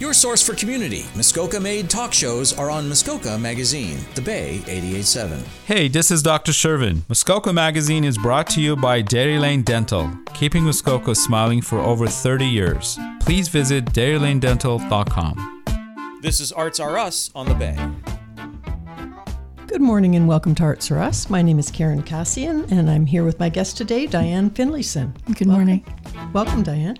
Your source for community. Muskoka made talk shows are on Muskoka Magazine, The Bay 887. Hey, this is Dr. Shervin. Muskoka Magazine is brought to you by Dairy Lane Dental, keeping Muskoka smiling for over 30 years. Please visit dairylanedental.com. This is Arts Are Us on The Bay. Good morning and welcome to Arts Are Us. My name is Karen Cassian and I'm here with my guest today, Diane Finlayson. Good morning. Welcome, welcome Diane.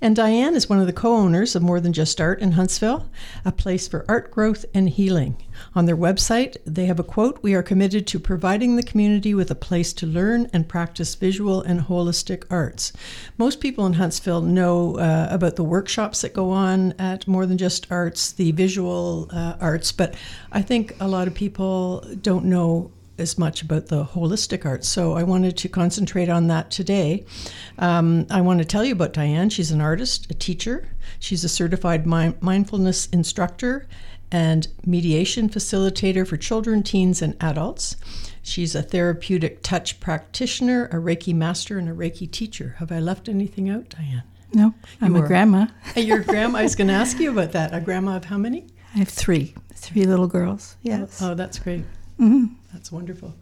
And Diane is one of the co owners of More Than Just Art in Huntsville, a place for art growth and healing. On their website, they have a quote We are committed to providing the community with a place to learn and practice visual and holistic arts. Most people in Huntsville know uh, about the workshops that go on at More Than Just Arts, the visual uh, arts, but I think a lot of people don't know as much about the holistic arts. So I wanted to concentrate on that today. Um, I want to tell you about Diane. She's an artist, a teacher. She's a certified mi- mindfulness instructor and meditation facilitator for children, teens, and adults. She's a therapeutic touch practitioner, a Reiki master, and a Reiki teacher. Have I left anything out, Diane? No, I'm You a are- grandma. Your grandma, I was going to ask you about that. A grandma of how many? I have three, three little girls. Yes. Oh, that's great. Mhm. That's wonderful.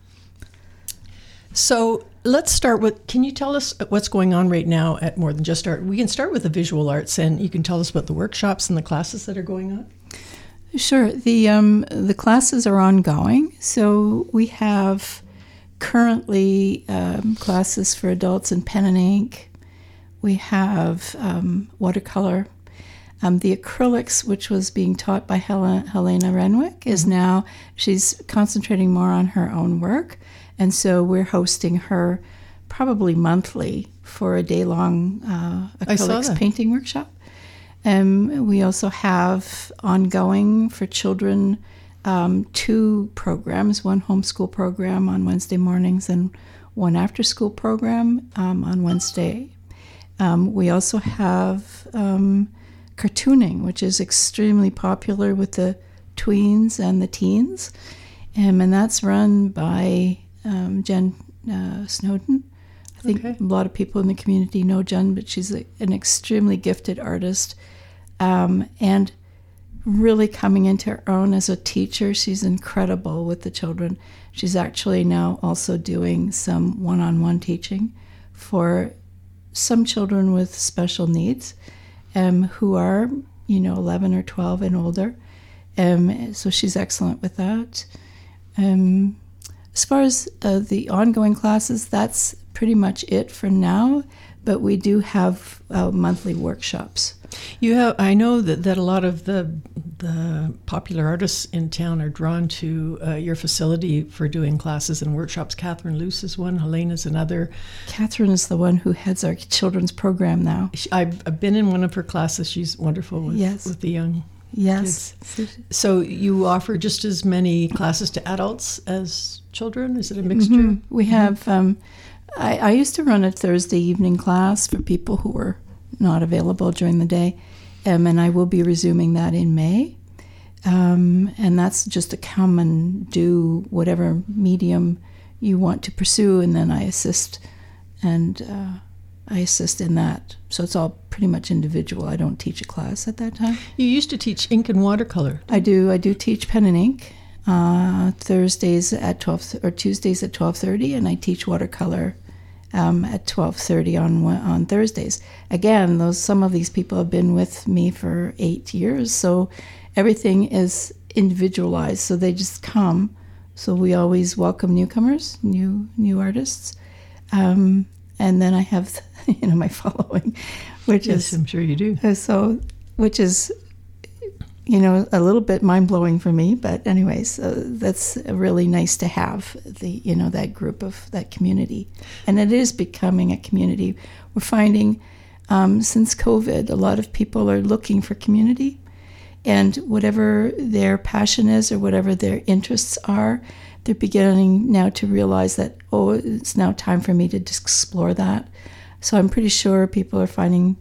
So let's start with can you tell us what's going on right now at More Than Just Art? We can start with the visual arts and you can tell us about the workshops and the classes that are going on. Sure. The um, the classes are ongoing, so we have currently um, classes for adults in pen and ink. We have um, watercolor. Um, the acrylics, which was being taught by Hel- Helena Renwick, is now she's concentrating more on her own work, and so we're hosting her probably monthly for a day long uh, acrylics painting workshop. Um, we also have ongoing for children um, two programs one homeschool program on Wednesday mornings and one after school program um, on Wednesday. Um, we also have um, cartooning, which is extremely popular with the tweens and the teens. Um, and that's run by um, Jen uh, Snowden. I think Okay. a lot of people in the community know Jen, but she's a, an extremely gifted artist um, and really coming into her own as a teacher. She's incredible with the children. She's actually now also doing some one on one teaching for some children with special needs um, who are, you know, 11 or 12 and older. Um, so she's excellent with that. Um, as far as uh, the ongoing classes, that's pretty much it for now. But we do have uh, monthly workshops. You have I know that, that a lot of the the popular artists in town are drawn to uh, your facility for doing classes and workshops. Catherine Luce is one, Helena's another. Catherine is the one who heads our children's program now. She- I've, I've been in one of her classes. She's wonderful with, Yes. with the young Yes. So you offer just as many classes to adults as children? Is it a mixture? Mhm. We have. Um, I, I used to run a Thursday evening class for people who were not available during the day, um, and I will be resuming that in May. Um, and that's just to come and do whatever medium you want to pursue, and then I assist, and uh, I assist in that. So it's all pretty much individual. I don't teach a class at that time. You used to teach ink and watercolor. I do. I do teach pen and ink uh, Thursdays at twelve or Tuesdays at twelve thirty, and I teach watercolor um, at twelve thirty on on Thursdays. Again, those some of these people have been with me for eight years, so everything is individualized. So they just come. So we always welcome newcomers, new new artists, um, and then I have you know my following, which Yes, is I'm sure you do. uh, So, which is, you know, a little bit mind blowing for me. But anyways, uh, that's really nice to have the, you know, that group of that community, and it is becoming a community. We're finding um, since COVID, a lot of people are looking for community, and whatever their passion is or whatever their interests are, they're beginning now to realize that oh, it's now time for me to explore that. So I'm pretty sure people are finding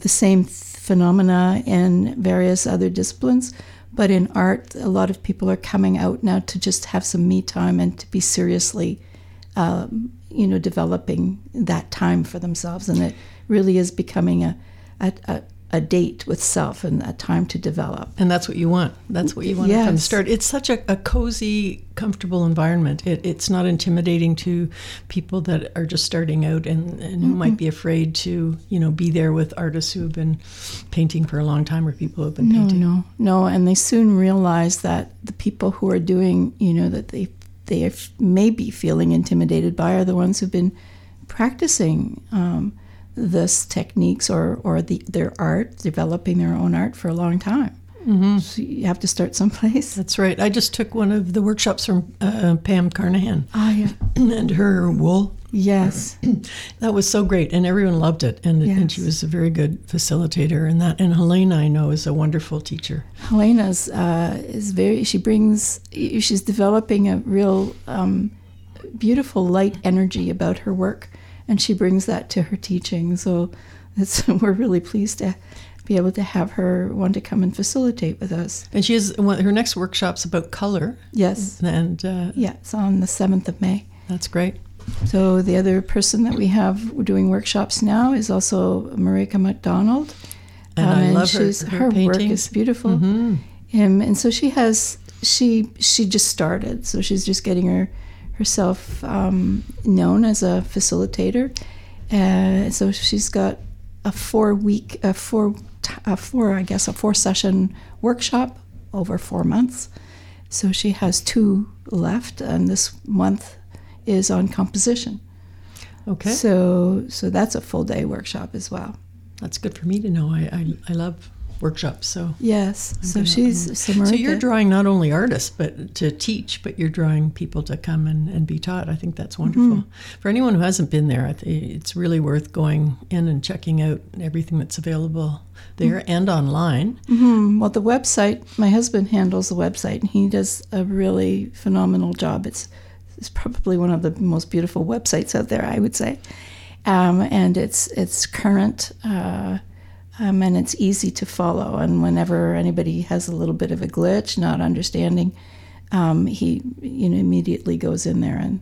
the same phenomena in various other disciplines. But in art, a lot of people are coming out now to just have some me time and to be seriously, um, you know, developing that time for themselves. And it really is becoming a, a, a, a date with self and a time to develop. And that's what you want. That's what you want from the Yes. start. It's such a, a cozy, comfortable environment. It, it's not intimidating to people that are just starting out and, and who might be afraid to, you know, be there with artists who have been painting for a long time or people who have been No, painting. no, no. And they soon realize that the people who are doing, you know, that they they may be feeling intimidated by are the ones who've been practicing um, this techniques or or the, their art, developing their own art for a long time. Mm-hmm. So you have to start someplace. That's right. I just took one of the workshops from uh, Pam Carnahan Ah, yeah. and her wool. Yes. That was so great, and everyone loved it. And, and she was a very good facilitator. And that, and Helena, I know, is a wonderful teacher. Helena's uh, is very. She brings. She's developing a real um, beautiful light energy about her work, and she brings that to her teaching. So, it's, we're really pleased to be able to have her want to come and facilitate with us. And she has her next workshop's about color, Yes. and uh, Yeah, it's on the seventh of May. that's great. So the other person that we have doing workshops now is also Marika McDonald. And I love her- she's, her her, work is beautiful. Um, and so she has she she just started, so she's just getting her herself um, known as a facilitator. Uh, so she's got a four week, a four, a four, I guess, a four session workshop over four months. So she has two left, and this month is on composition. Okay, So so that's a full day workshop as well. that's good for me to know. I I, I love workshops, so. Yes. so gonna- she's so, So you're drawing not only artists, but to teach, but you're drawing people to come and, and be taught. I think that's wonderful. Mm-hmm. For anyone who hasn't been there, I think it's really worth going in and checking out everything that's available there Mm-hmm. and online. Hmm, Well, the website, my husband handles the website, and he does a really phenomenal job. It's it's probably one of the most beautiful websites out there, I would say, um, and it's it's current. Uh, um, and it's easy to follow. And whenever anybody has a little bit of a glitch, not understanding, um, he you know immediately goes in there and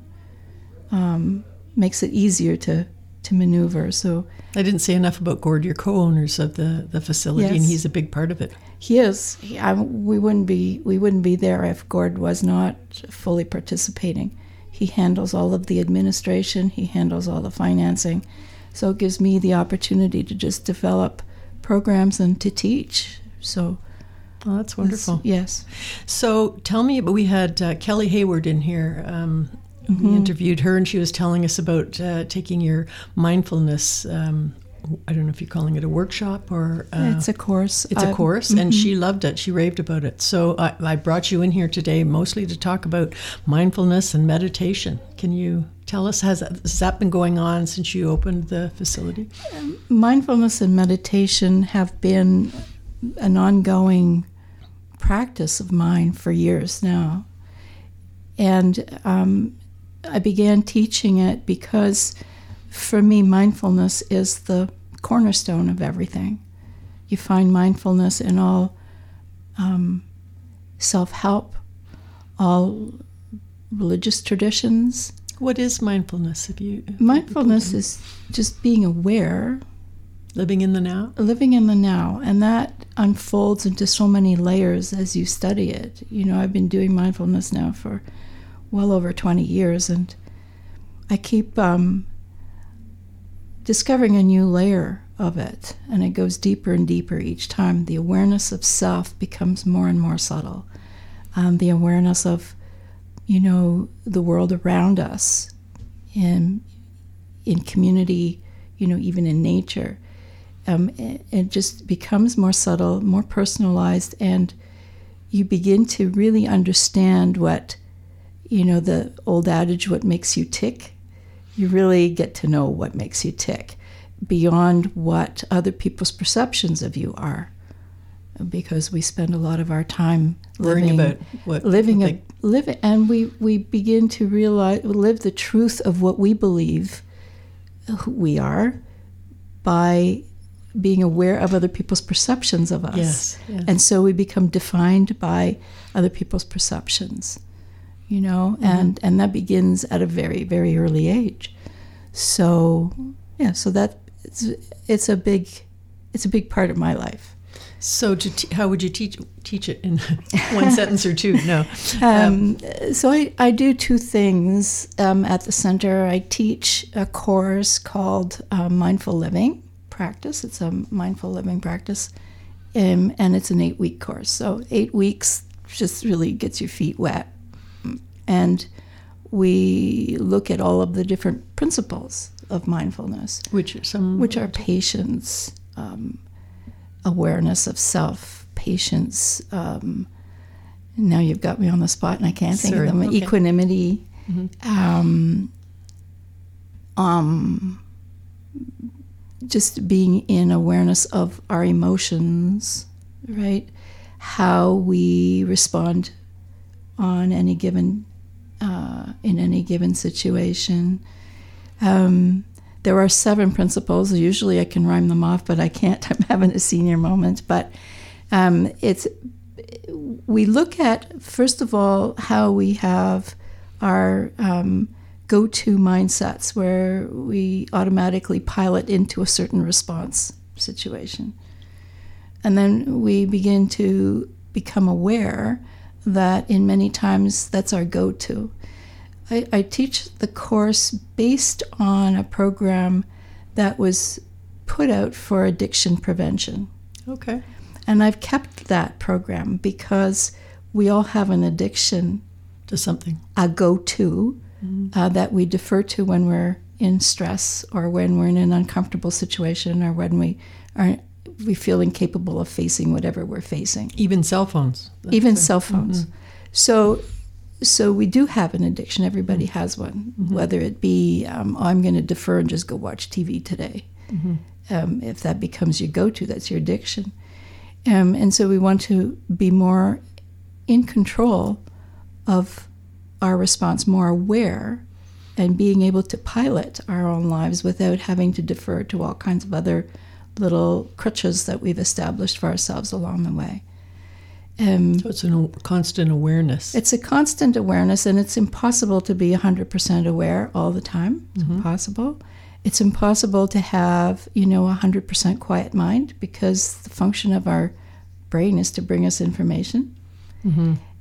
um, makes it easier to to maneuver. So I didn't say enough about Gord, your co-owners of the, the facility, and he's a big part of it. He is. He, I, we wouldn't be. We wouldn't be there if Gord was not fully participating. He handles all of the administration. He handles all the financing. So it gives me the opportunity to just develop programs and to teach. So Oh, that's wonderful. Yes. So tell me, but we had uh, Kelly Hayward in here. Um, Mm-hmm. We interviewed her, and she was telling us about uh, taking your mindfulness. Um, I don't know if you're calling it a workshop or uh, it's a course. it's a course, and she loved it. She raved about it. So I, I brought you in here today mostly to talk about mindfulness and meditation. Can you tell us has that, has that been going on since you opened the facility? mindfulness and meditation have been an ongoing practice of mine for years now. And um, I began teaching it because for me, mindfulness is the cornerstone of everything. You find mindfulness in all um, self help, all religious traditions. What is mindfulness? If you Mindfulness is just being aware. Living in the now, living in the now. And that unfolds into so many layers as you study it. You know i've been doing mindfulness now for well over 20 years and i keep um, discovering a new layer of it. And it goes deeper and deeper each time. The awareness of self becomes more and more subtle. Um, the awareness of you know the world around us in in community you know even in nature um, it, it just becomes more subtle, more personalized, and you begin to really understand what, you know, the old adage, what makes you tick. You really get to know what makes you tick beyond what other people's perceptions of you are. Because we spend a lot of our time living, about what living what a living, and we we begin to realize live the truth of what we believe we are by being aware of other people's perceptions of us. Yes, yes. And so we become defined by other people's perceptions, you know, Mm-hmm. and, and that begins at a very, very early age. So, yeah, so that it's, it's a big it's a big part of my life. So, to t- how would you teach teach it in one sentence or two? No. Um, so I, I do two things um, at the center. I teach a course called uh, Mindful Living Practice. It's a mindful living practice, um, and it's an eight week course. So eight weeks just really gets your feet wet, and we look at all of the different principles of mindfulness, Which are some which are patience, um, awareness of self, patience. Um, now you've got me on the spot, and I can't think Sorry. of them. Okay. Equanimity, um, um, just being in awareness of our emotions, right? How we respond on any given uh, in any given situation. Um, there are seven principles. Usually I can rhyme them off, but I can't. I'm having a senior moment. But um, it's we look at first of all how we have our um, go-to mindsets where we automatically pilot into a certain response situation, and then we begin to become aware that in many times that's our go-to. I, I teach the course based on a program that was put out for addiction prevention. okay. And I've kept that program because we all have an addiction, To something. a go to, uh, that we defer to when we're in stress or when we're in an uncomfortable situation or when we are we feel incapable of facing whatever we're facing Even cell phones. Even a- cell phones. So, so we do have an addiction. Everybody has one, whether it be um, oh, I'm going to defer and just go watch TV today. Um, if that becomes your go-to, that's your addiction. Um, and so we want to be more in control of our response, more aware, and being able to pilot our own lives without having to defer to all kinds of other little crutches that we've established for ourselves along the way. Um, So it's a constant awareness. it's a constant awareness, and it's impossible to be 100% aware all the time. It's impossible. It's impossible to have, you know, a 100% quiet mind because the function of our brain is to bring us information.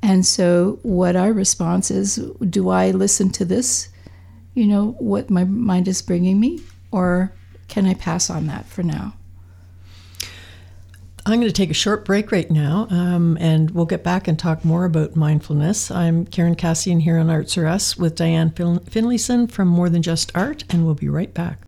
And so, what our response is do I listen to this, you know, what my mind is bringing me, or can I pass on that for now? I'm going to take a short break right now, um, and we'll get back and talk more about mindfulness. I'm Karen Cassian here on Arts Us with Diane fin- Finlayson from More Than Just Art, and we'll be right back.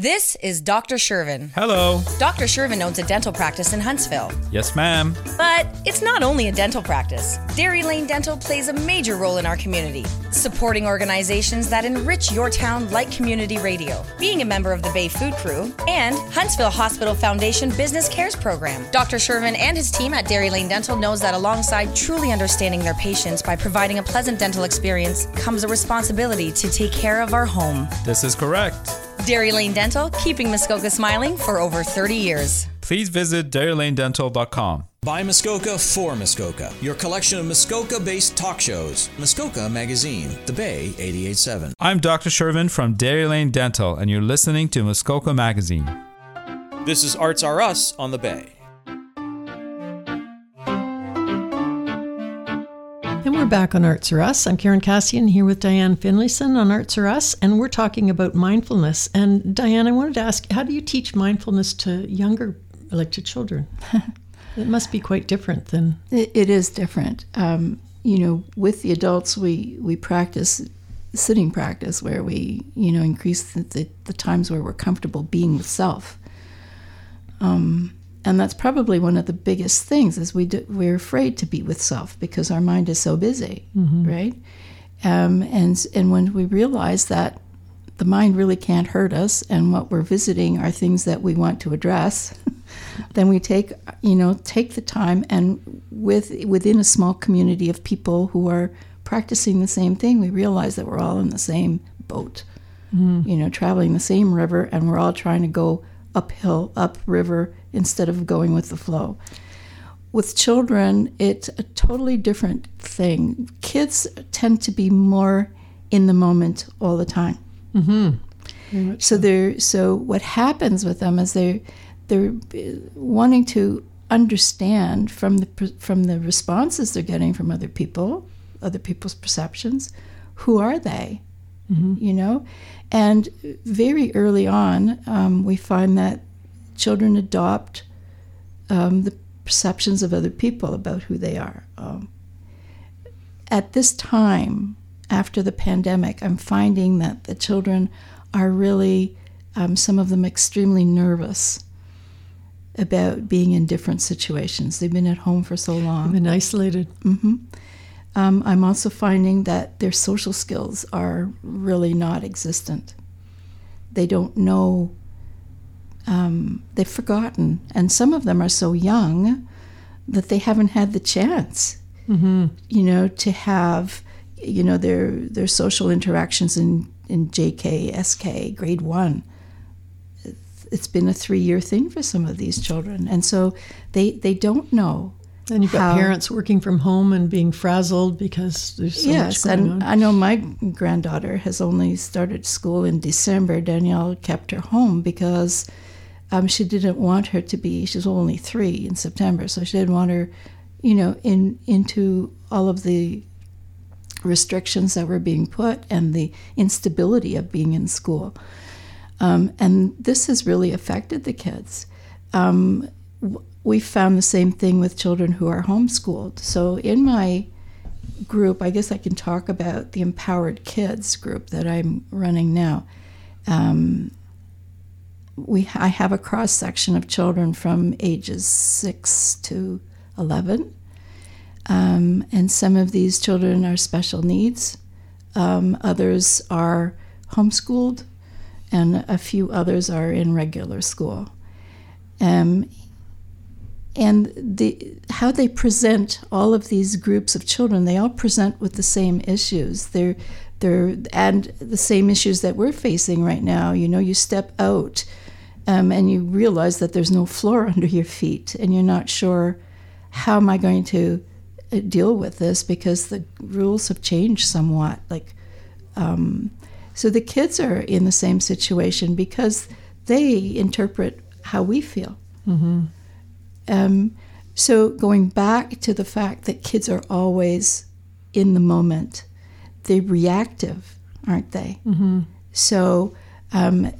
This is Dr. Shervin. Hello. Dr. Shervin owns a dental practice in Huntsville. Yes, ma'am. But it's not only a dental practice. Dairy Lane Dental plays a major role in our community, supporting organizations that enrich your town like community radio, being a member of the Bay Food Crew, and Huntsville Hospital Foundation Business Cares Program. Dr. Shervin and his team at Dairy Lane Dental knows that alongside truly understanding their patients by providing a pleasant dental experience comes a responsibility to take care of our home. This is correct. Dairy Lane Dental, keeping Muskoka smiling for over 30 years. Please visit dairylanedental.com. By Muskoka for Muskoka, your collection of Muskoka based talk shows. Muskoka Magazine, The Bay 887. I'm Dr. Shervin from Dairy Lane Dental, and you're listening to Muskoka Magazine. This is Arts Are Us on the Bay. And we're back on Arts or Us. I'm Karen Cassian here with Diane Finlayson on Arts or Us, and we're talking about mindfulness. And Diane, I wanted to ask, how do you teach mindfulness to younger, like to children? it must be quite different than It, it is different. Um, you know, with the adults, we we practice sitting practice where we you know increase the, the, the times where we're comfortable being with self. Um, and that's probably one of the biggest things is we do, we're afraid to be with self because our mind is so busy, right? Um, and and when we realize that the mind really can't hurt us, and what we're visiting are things that we want to address, then we take you know take the time and with within a small community of people who are practicing the same thing, we realize that we're all in the same boat, you know, traveling the same river, and we're all trying to go uphill, upriver instead of going with the flow. with children, it's a totally different thing. Kids tend to be more in the moment all the time. Mm-hmm. So they're so what happens with them is they they're wanting to understand from the from the responses they're getting from other people, other people's perceptions, who are they, mm-hmm. you know, and very early on um, we find that children adopt um, the perceptions of other people about who they are. Um, at this time, after the pandemic, I'm finding that the children are really, um, some of them, extremely nervous about being in different situations. They've been at home for so long. They've been isolated. Mm-hmm. Um, I'm also finding that their social skills are really not existent. They don't know um, they've forgotten. And some of them are so young that they haven't had the chance, mm-hmm. you know, to have, you know, their their social interactions in in JK, SK, grade one. It's been a three year thing for some of these children, and so they they don't know. And you've got how, parents working from home and being frazzled because there's so yes, much going and on. I know my granddaughter has only started school in December. Danielle kept her home because um, she didn't want her to be. She's only three in September, so she didn't want her, you know, in into all of the restrictions that were being put and the instability of being in school. Um, and this has really affected the kids. Um, we found the same thing with children who are homeschooled. So in my group, I guess I can talk about the Empowered Kids group that I'm running now. Um, we I have a cross section of children from ages six to eleven, um, and some of these children are special needs. Um, others are homeschooled, and a few others are in regular school. Um, and the how they present all of these groups of children, they all present with the same issues. They're they're and the same issues that we're facing right now. You know, you step out um, and you realize that there's no floor under your feet, and you're not sure how am I going to uh, deal with this because the rules have changed somewhat. Like, um, so the kids are in the same situation because they interpret how we feel. Mm-hmm. Um, so going back to the fact that kids are always in the moment, they're reactive, aren't they? Mm-hmm. So um,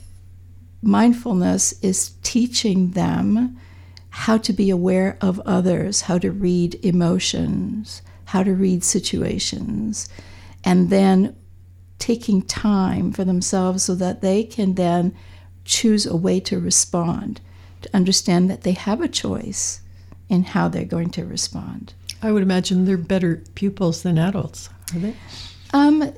mindfulness is teaching them how to be aware of others, how to read emotions, how to read situations, and then taking time for themselves so that they can then choose a way to respond, to understand that they have a choice in how they're going to respond. I would imagine they're better pupils than adults, are they? Um,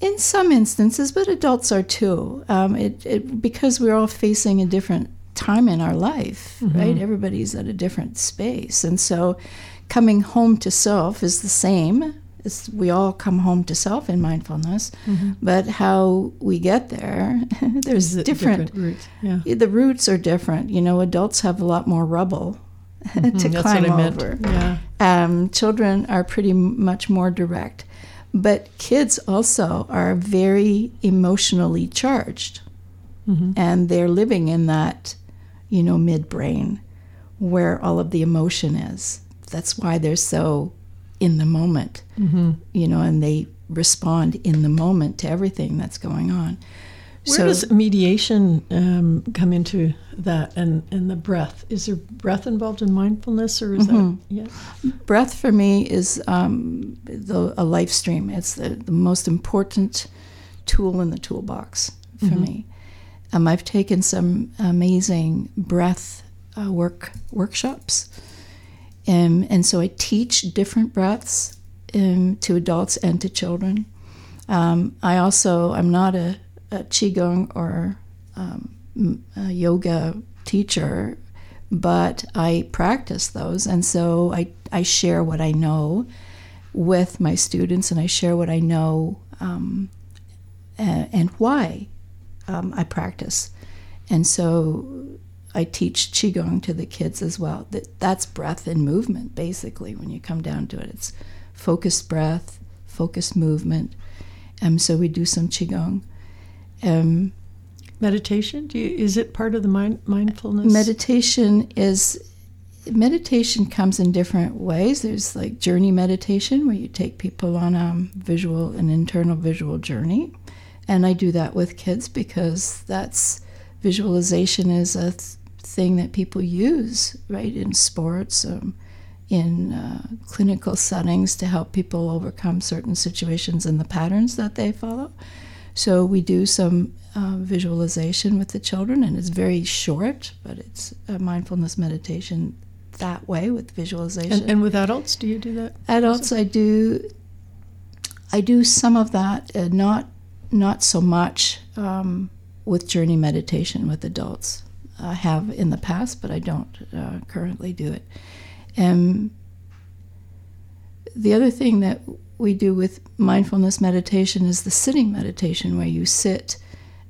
in some instances, but adults are too. Um, it, it, because we're all facing a different time in our life, mm-hmm. right? Everybody's at a different space, and so coming home to self is the same. It's, we all come home to self in mindfulness, mm-hmm. but how we get there, there's different, different roots. Yeah. The roots are different. You know, adults have a lot more rubble mm-hmm. to climb over. Yeah. Um, children are pretty much more direct. But kids also are very emotionally charged, mm-hmm. and they're living in that, you know, midbrain where all of the emotion is. That's why they're so in the moment, mm-hmm. you know, and they respond in the moment to everything that's going on. Where so, does meditation um, come into that and, and the breath? Is there breath involved in mindfulness or is mm-hmm. that, yeah? Breath for me is um, the, a life stream. It's the, the most important tool in the toolbox for mm-hmm. me. Um, I've taken some amazing breath uh, work workshops. Um, and so I teach different breaths um, to adults and to children. Um, I also, I'm not a a qigong or um, a yoga teacher, but I practice those, and so I I share what I know with my students, and I share what I know um, and, and, why um, I practice, and so I teach qigong to the kids as well. That that's breath and movement basically. When you come down to it, it's focused breath, focused movement. and so we do some qigong. Um, meditation. Do you, is it part of the mind, mindfulness? meditation is meditation comes in different ways. There's like journey meditation where you take people on a visual, an internal visual journey, and I do that with kids because that's visualization is a th- thing that people use right in sports, um, in uh, clinical settings to help people overcome certain situations and the patterns that they follow. So we do some uh, visualization with the children, and it's very short, but it's a mindfulness meditation that way with visualization. and, and with adults, do you do that? Adults, I do. I do some of that, uh, not not so much um, with journey meditation with adults. I have in the past, but I don't uh, currently do it. And the other thing that we do with mindfulness meditation is the sitting meditation, where you sit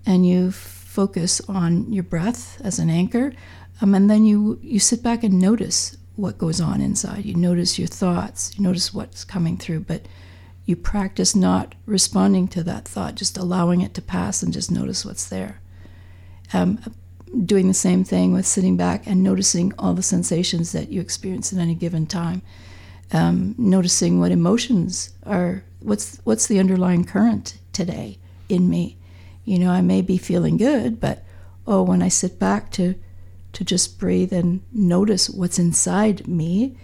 and you focus on your breath as an anchor, um, and then you you sit back and notice what goes on inside. You notice your thoughts. You notice what's coming through, but you practice not responding to that thought, just allowing it to pass and just notice what's there. Um, doing the same thing with sitting back and noticing all the sensations that you experience at any given time. Um, noticing what emotions are, what's what's the underlying current today in me. You know, I may be feeling good, but oh, when I sit back to to just breathe and notice what's inside me,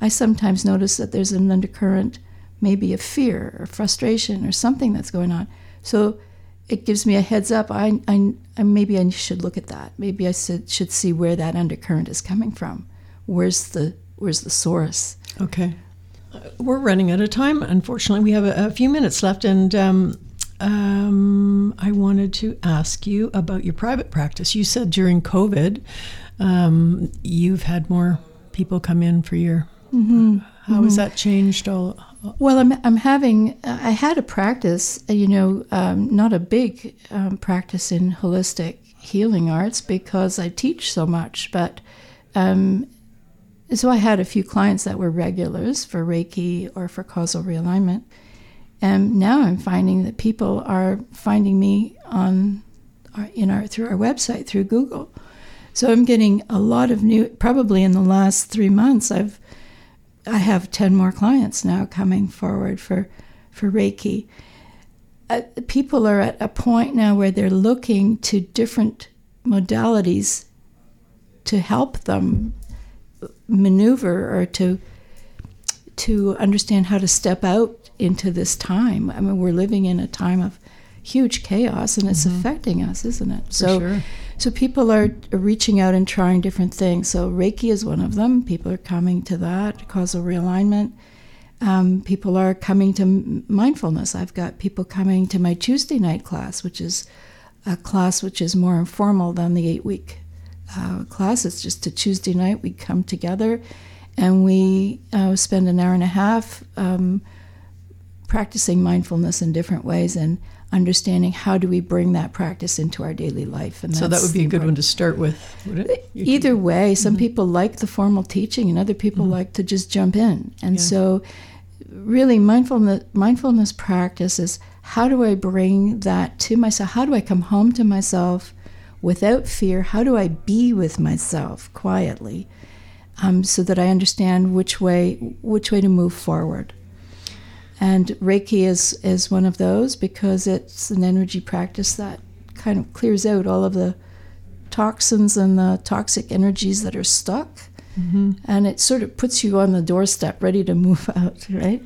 I sometimes notice that there's an undercurrent, maybe of fear or frustration or something that's going on. So it gives me a heads up. I, I, I maybe I should look at that. Maybe I should, should see where that undercurrent is coming from. Where's the where's the source? Okay. We're running out of time. Unfortunately, we have a, a few minutes left, and um, um, I wanted to ask you about your private practice. You said during COVID, um, you've had more people come in for your. How has that changed? All Well, I'm, I'm having, I had a practice, uh, you know, um, not a big um, practice in holistic healing arts because I teach so much, but um, so I had a few clients that were regulars for Reiki or for causal realignment. And now I'm finding that people are finding me on our, in our through our website through Google. So I'm getting a lot of new. Probably in the last three months, I've I have 10 more clients now coming forward for, for Reiki. Uh, people are at a point now where they're looking to different modalities to help them maneuver or to to understand how to step out into this time. I mean, we're living in a time of huge chaos and it's affecting us, isn't it? so sure. so people are reaching out and trying different things. So Reiki is one of them. People are coming to that causal realignment. Um, people are coming to mindfulness. I've got people coming to my Tuesday night class, which is a class which is more informal than the eight week uh, class. It's just a Tuesday night. We come together and we uh, spend an hour and a half um, practicing mindfulness in different ways and understanding how do we bring that practice into our daily life. And so that would be a good one to start with, would it? You- Either way, some people like the formal teaching, and other people like to just jump in. And Yeah. so, really, mindfulness mindfulness practice is how do I bring that to myself? How do I come home to myself without fear? How do I be with myself quietly, um, so that I understand which way which way to move forward? And Reiki is is one of those because it's an energy practice that kind of clears out all of the toxins and the toxic energies that are stuck. And it sort of puts you on the doorstep ready to move out, right?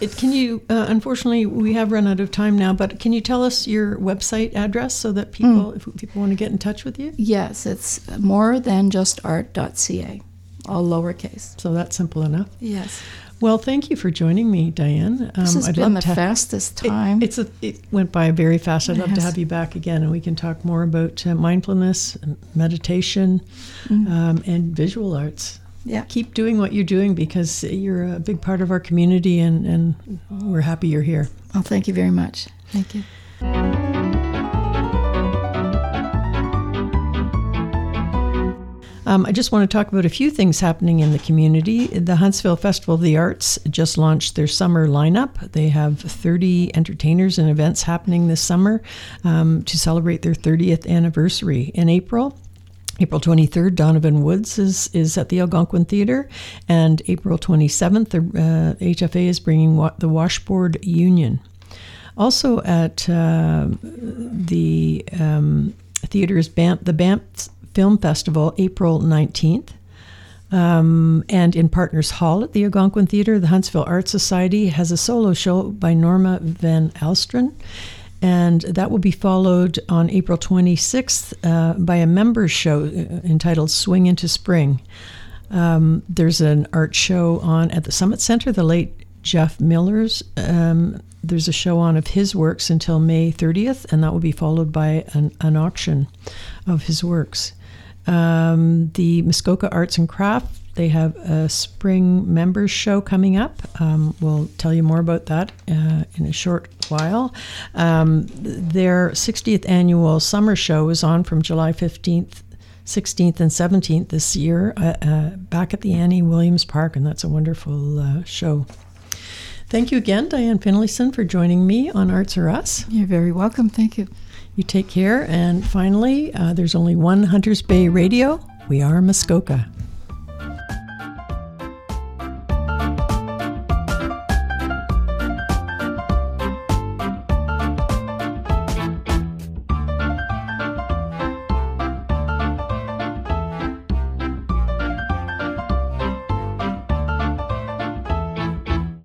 It, can you? Uh, unfortunately, we have run out of time now. But can you tell us your website address so that people, if people want to get in touch with you, Yes, it's more than just art.ca, all lowercase. so that's simple enough. Yes. Well, thank you for joining me, Diane. Um, This has I'd been love the to- fastest It- time. it's a, it went by very fast. I'd love to have you back again, and we can talk more about uh, mindfulness, and meditation, um, and visual arts. yeah. Keep doing what you're doing because you're a big part of our community, and, and we're happy you're here. Well, thank you very much. Thank you. Um, I just want to talk about a few things happening in the community. The Huntsville Festival of the Arts just launched their summer lineup. They have 30 entertainers and events happening this summer um, to celebrate their 30th anniversary in April. April 23rd, Donovan Woods is, is at the Algonquin Theatre, and April 27th, the uh, HFA is bringing wa- the Washboard Union. Also at uh, the um, theater is the Banff Film Festival, April 19th. Um, and in Partners Hall at the Algonquin Theatre, the Huntsville Art Society has a solo show by Norma Van Alstron and that will be followed on April 26th uh, by a members show uh, entitled Swing into Spring. Um, there's an art show on at the Summit Center, the late Jeff Miller's. Um, there's a show on of his works until May 30th, and that will be followed by an, an auction of his works. Um, the Muskoka Arts and Crafts they have a spring members show coming up. Um, we'll tell you more about that uh, in a short while. Um, their 60th annual summer show is on from July 15th 16th and 17th this year uh, uh, back at the Annie Williams Park, and that's a wonderful uh, show. Thank you again, Diane Finlayson, for joining me on Arts Are Us. You're very welcome. Thank you. You take care. And finally, uh, there's only one Hunters Bay Radio. We are Muskoka.